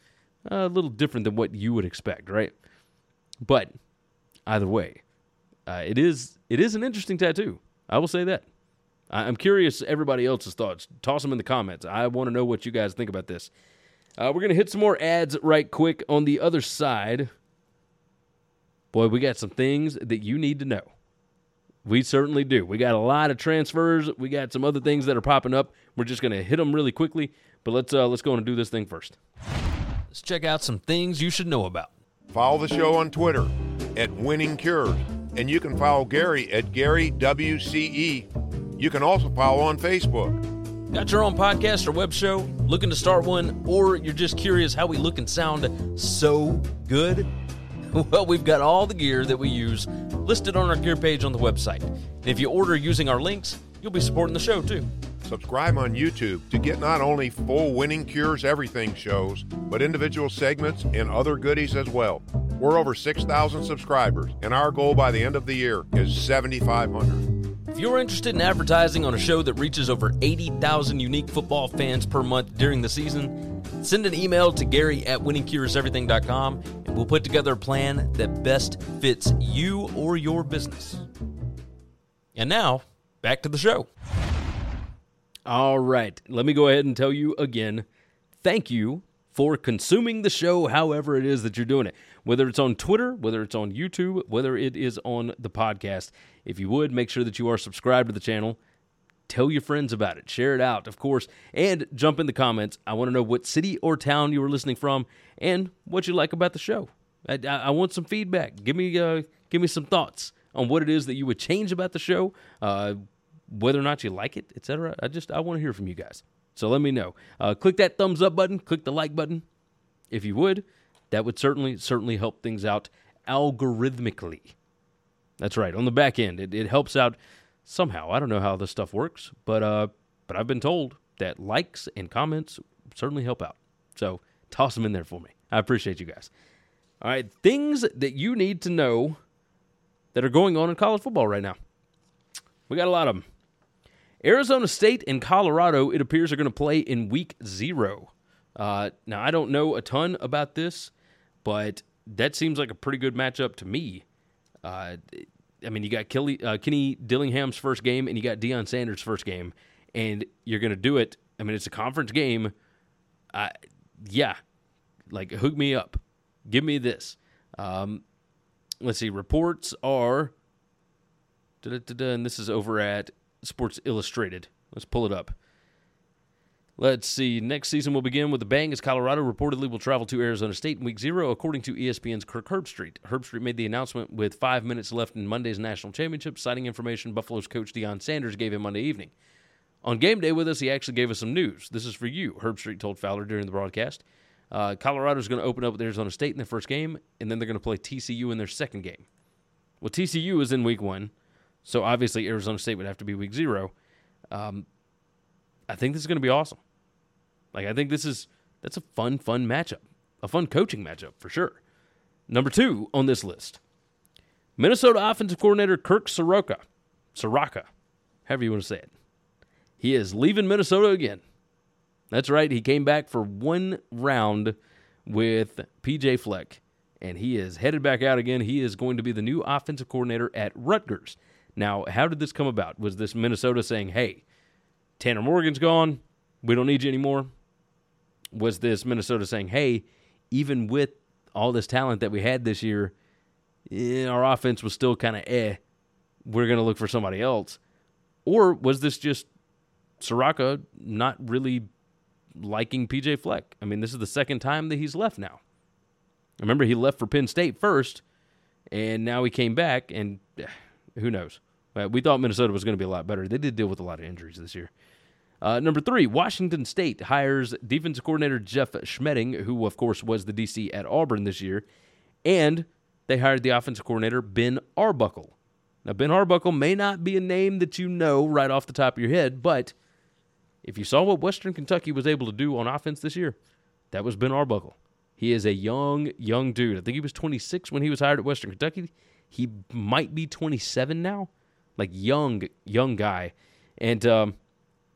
a little different than what you would expect, right? But either way, uh, it is it is an interesting tattoo. I will say that. I'm curious everybody else's thoughts. Toss them in the comments. I want to know what you guys think about this. Uh, we're gonna hit some more ads right quick on the other side. Boy, we got some things that you need to know. We certainly do. We got a lot of transfers. We got some other things that are popping up. We're just gonna hit them really quickly. But let's uh, let's go and do this thing first. Let's check out some things you should know about. Follow the show on Twitter at Winning Cures, and you can follow Gary at Gary WCE. You can also follow on Facebook. Got your own podcast or web show? Looking to start one, or you're just curious how we look and sound so good? Well, we've got all the gear that we use listed on our gear page on the website. And if you order using our links, you'll be supporting the show too. Subscribe on YouTube to get not only full Winning Cures Everything shows, but individual segments and other goodies as well. We're over 6,000 subscribers, and our goal by the end of the year is 7,500. If you're interested in advertising on a show that reaches over 80,000 unique football fans per month during the season, send an email to Gary at winningcureseverything.com and we'll put together a plan that best fits you or your business. And now, back to the show. All right, let me go ahead and tell you again thank you for consuming the show however it is that you're doing it. Whether it's on Twitter, whether it's on YouTube, whether it is on the podcast. If you would, make sure that you are subscribed to the channel. Tell your friends about it. Share it out, of course, and jump in the comments. I want to know what city or town you are listening from and what you like about the show. I, I, I want some feedback. Give me, uh, give me some thoughts on what it is that you would change about the show, uh, whether or not you like it, etc. I just I want to hear from you guys. So let me know. Uh, click that thumbs up button. Click the like button, if you would. That would certainly certainly help things out algorithmically. That's right. On the back end, it, it helps out somehow. I don't know how this stuff works, but uh, but I've been told that likes and comments certainly help out. So toss them in there for me. I appreciate you guys. All right, things that you need to know that are going on in college football right now. We got a lot of them. Arizona State and Colorado, it appears, are going to play in week zero. Uh, now, I don't know a ton about this, but that seems like a pretty good matchup to me. Uh, I mean, you got Kelly, uh, Kenny Dillingham's first game, and you got Deion Sanders' first game, and you're going to do it. I mean, it's a conference game. Yeah, like hook me up, give me this. Um, let's see. Reports are, and this is over at Sports Illustrated. Let's pull it up. Let's see. Next season will begin with a bang as Colorado reportedly will travel to Arizona State in week zero, according to ESPN's Kirk Herbstreit. Herbstreit made the announcement with five minutes left in Monday's national championship, citing information Buffalo's coach Deion Sanders gave him Monday evening. On game day with us, he actually gave us some news. This is for you, Herbstreit told Fowler during the broadcast. Uh, Colorado's going to open up with Arizona State in their first game, and then they're going to play TCU in their second game. Well, TCU is in week one, so obviously Arizona State would have to be week zero. Um, I think this is going to be awesome. Like I think this is that's a fun, fun matchup, a fun coaching matchup for sure. Number two on this list, Minnesota offensive coordinator Kirk Soroka, Soraka, however you want to say it. He is leaving Minnesota again. That's right. He came back for one round with PJ Fleck, and he is headed back out again. He is going to be the new offensive coordinator at Rutgers. Now, how did this come about? Was this Minnesota saying, hey, Tanner Morgan's gone. We don't need you anymore? was this Minnesota saying, hey, even with all this talent that we had this year, eh, our offense was still kind of eh. We're going to look for somebody else. Or was this just Ciarrocca not really liking PJ Fleck? I mean, this is the second time that he's left now. Remember, he left for Penn State first, and now he came back, and eh, who knows? We thought Minnesota was going to be a lot better. They did deal with a lot of injuries this year. Uh, number three, Washington State hires defensive coordinator Jeff Schmedding, who, of course, was the DC at Auburn this year, and they hired the offensive coordinator Ben Arbuckle. Now, Ben Arbuckle may not be a name that you know right off the top of your head, but if you saw what Western Kentucky was able to do on offense this year, that was Ben Arbuckle. He is a young, young dude. I think he was 26 when he was hired at Western Kentucky. He might be 27 now like young young guy, and um,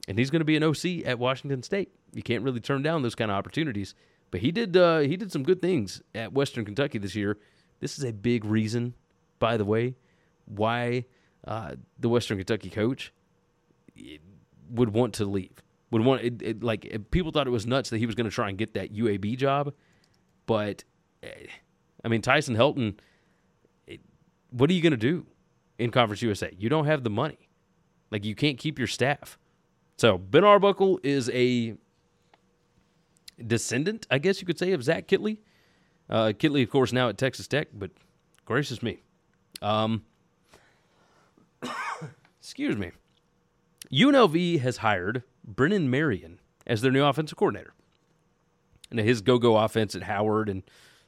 and he's going to be an OC at Washington State. You can't really turn down those kind of opportunities. But he did uh, he did some good things at Western Kentucky this year. This is a big reason, by the way, why uh, the Western Kentucky coach would want to leave. Would want it, it like it, people thought it was nuts that he was going to try and get that UAB job, but eh, I mean Tyson Helton. What are you going to do? In Conference USA. You don't have the money. Like you can't keep your staff. So Ben Arbuckle is a descendant, I guess you could say, of Zach Kittley. Uh, Kittley, of course, now at Texas Tech, but gracious me. Um, excuse me. UNLV has hired Brennan Marion as their new offensive coordinator. And his go-go offense at Howard, and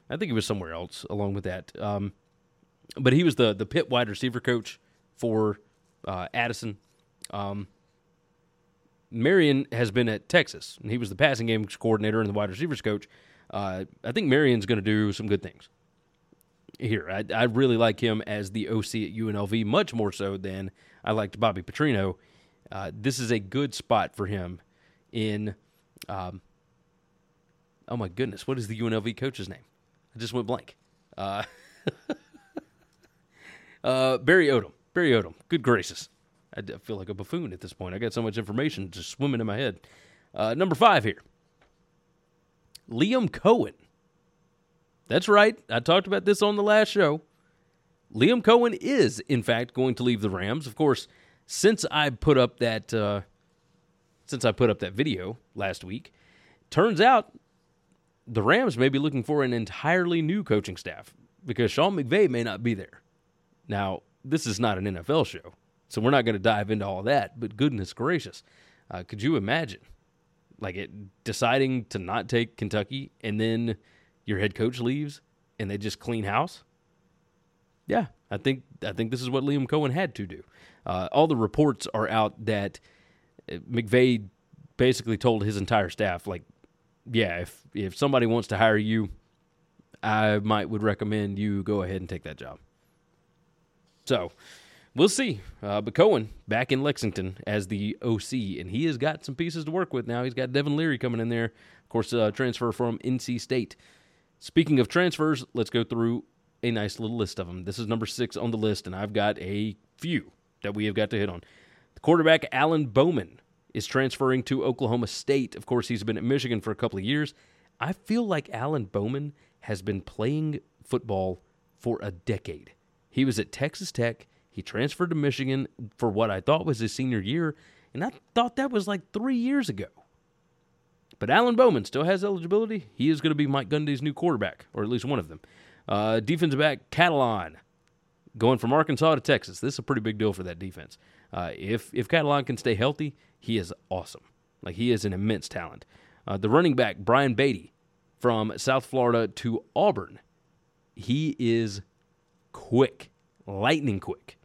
I think he was somewhere else along with that. Um, but he was the the Pitt wide receiver coach for uh, Addison. Um, Marion has been at Texas, and he was the passing game coordinator and the wide receivers coach. Uh, I think Marion's going to do some good things here. I, I, really like him as the OC at UNLV, much more so than I liked Bobby Petrino. Uh, this is a good spot for him in. Um, oh my goodness, what is the UNLV coach's name? I just went blank. Uh, Uh, Barry Odom. Barry Odom. Good gracious. I feel like a buffoon at this point. I got so much information just swimming in my head. Uh, number five here Liam Coen. That's right. I talked about this on the last show. Liam Coen is, in fact, going to leave the Rams. Of course, since I put up that uh, since I put up that video last week, turns out the Rams may be looking for an entirely new coaching staff because Sean McVay may not be there. Now, this is not an NFL show, so we're not going to dive into all that. But goodness gracious, uh, could you imagine, like it deciding to not take Kentucky and then your head coach leaves and they just clean house? Yeah, I think I think this is what Liam Coen had to do. Uh, all the reports are out that uh, McVay basically told his entire staff, like, yeah, if if somebody wants to hire you, I might would recommend you go ahead and take that job. So we'll see. Uh, but Coen back in Lexington as the OC, and he has got some pieces to work with now. He's got Devin Leary coming in there, of course, uh, transfer from NC State. Speaking of transfers, let's go through a nice little list of them. This is number six on the list, and I've got a few that we have got to hit on. The quarterback Alan Bowman is transferring to Oklahoma State. Of course, he's been at Michigan for a couple of years. I feel like Alan Bowman has been playing football for a decade. He was at Texas Tech. He transferred to Michigan for what I thought was his senior year, and I thought that was like three years ago. But Alan Bowman still has eligibility. He is going to be Mike Gundy's new quarterback, or at least one of them. Uh, defensive back Catalon, going from Arkansas to Texas. This is a pretty big deal for that defense. Uh, if if Catalon can stay healthy, he is awesome. Like he is an immense talent. Uh, the running back Brian Battie from South Florida to Auburn. He is quick, lightning quick.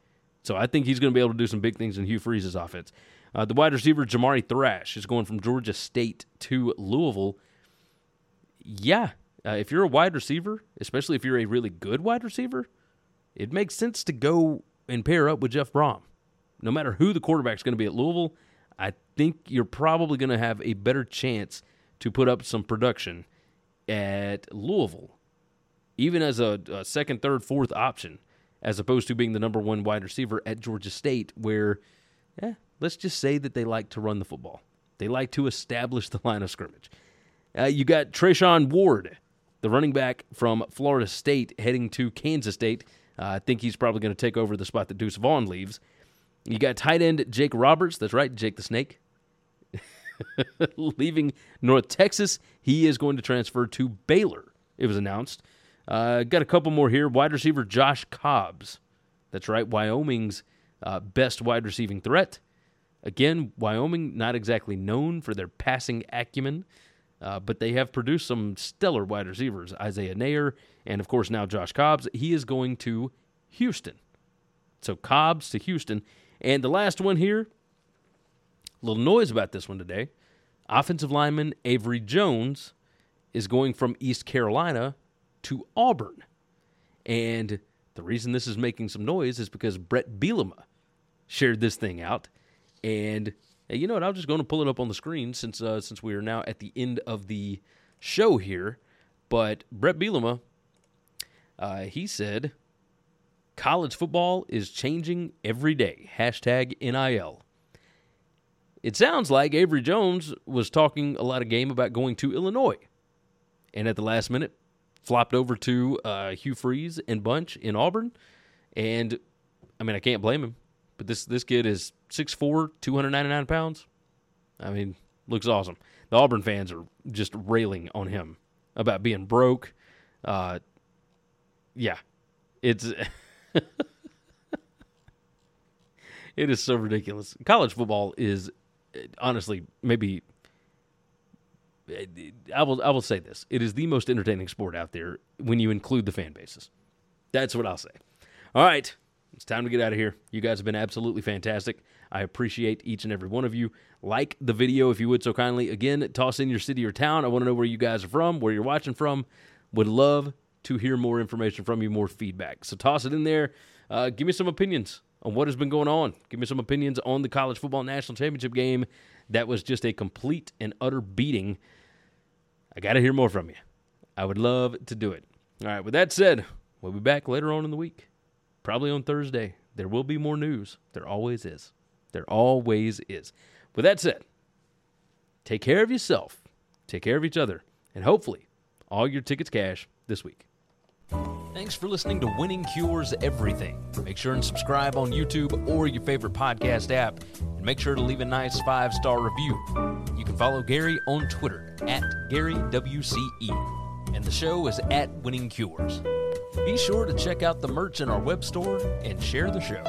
So I think he's going to be able to do some big things in Hugh Freeze's offense. Uh, the wide receiver Jamari Thrash is going from Georgia State to Louisville. Yeah, uh, if you're a wide receiver, especially if you're a really good wide receiver, it makes sense to go and pair up with Jeff Brohm. No matter who the quarterback's going to be at Louisville, I think you're probably going to have a better chance to put up some production at Louisville even as a, a, second, third, fourth option, as opposed to being the number one wide receiver at Georgia State, where, let's just say that they like to run the football. They like to establish the line of scrimmage. Uh, you got Treshaun Ward, the running back from Florida State, heading to Kansas State. Uh, I think he's probably going to take over the spot that Deuce Vaughn leaves. You got tight end Jake Roberts. That's right, Jake the Snake. leaving North Texas. He is going to transfer to Baylor, it was announced. Uh, got a couple more here. Wide receiver Josh Cobbs. That's right, Wyoming's uh, best wide receiving threat. Again, Wyoming not exactly known for their passing acumen, uh, but they have produced some stellar wide receivers. Isaiah Neyor, and of course now Josh Cobbs. He is going to Houston. So Cobbs to Houston. And the last one here, a little noise about this one today. Offensive lineman Avery Jones is going from East Carolina to Auburn. And the reason this is making some noise is because Bret Bielema shared this thing out. And hey, you know what? I'm just going to pull it up on the screen since uh, since we are now at the end of the show here. But Bret Bielema, uh, he said, college football is changing every day. Hashtag NIL. It sounds like Avery Jones was talking a lot of game about going to Illinois. And at the last minute, flopped over to uh, Hugh Freeze and Bunch in Auburn. And I mean, I can't blame him. But this this kid is 6'4", 299 pounds. I mean, looks awesome. The Auburn fans are just railing on him about being broke. Uh, yeah, it's it is so ridiculous. College football is honestly maybe I will I will say this. It is the most entertaining sport out there when you include the fan bases. That's what I'll say. All right. It's time to get out of here. You guys have been absolutely fantastic. I appreciate each and every one of you. Like the video if you would so kindly. Again, toss in your city or town. I want to know where you guys are from, where you're watching from. Would love to hear more information from you, more feedback. So toss it in there. Uh, give me some opinions on what has been going on. Give me some opinions on the college football national championship game. That was just a complete and utter beating. I got to hear more from you. I would love to do it. All right, with that said, we'll be back later on in the week, probably on Thursday. There will be more news. There always is. There always is. With that said, take care of yourself, take care of each other, and hopefully all your tickets cash this week. Thanks for listening to Winning Cures Everything. Make sure and subscribe on YouTube or your favorite podcast app, and make sure to leave a nice five star review. You can follow Gary on Twitter at GaryWCE, and the show is at Winning Cures. Be sure to check out the merch in our web store and share the show.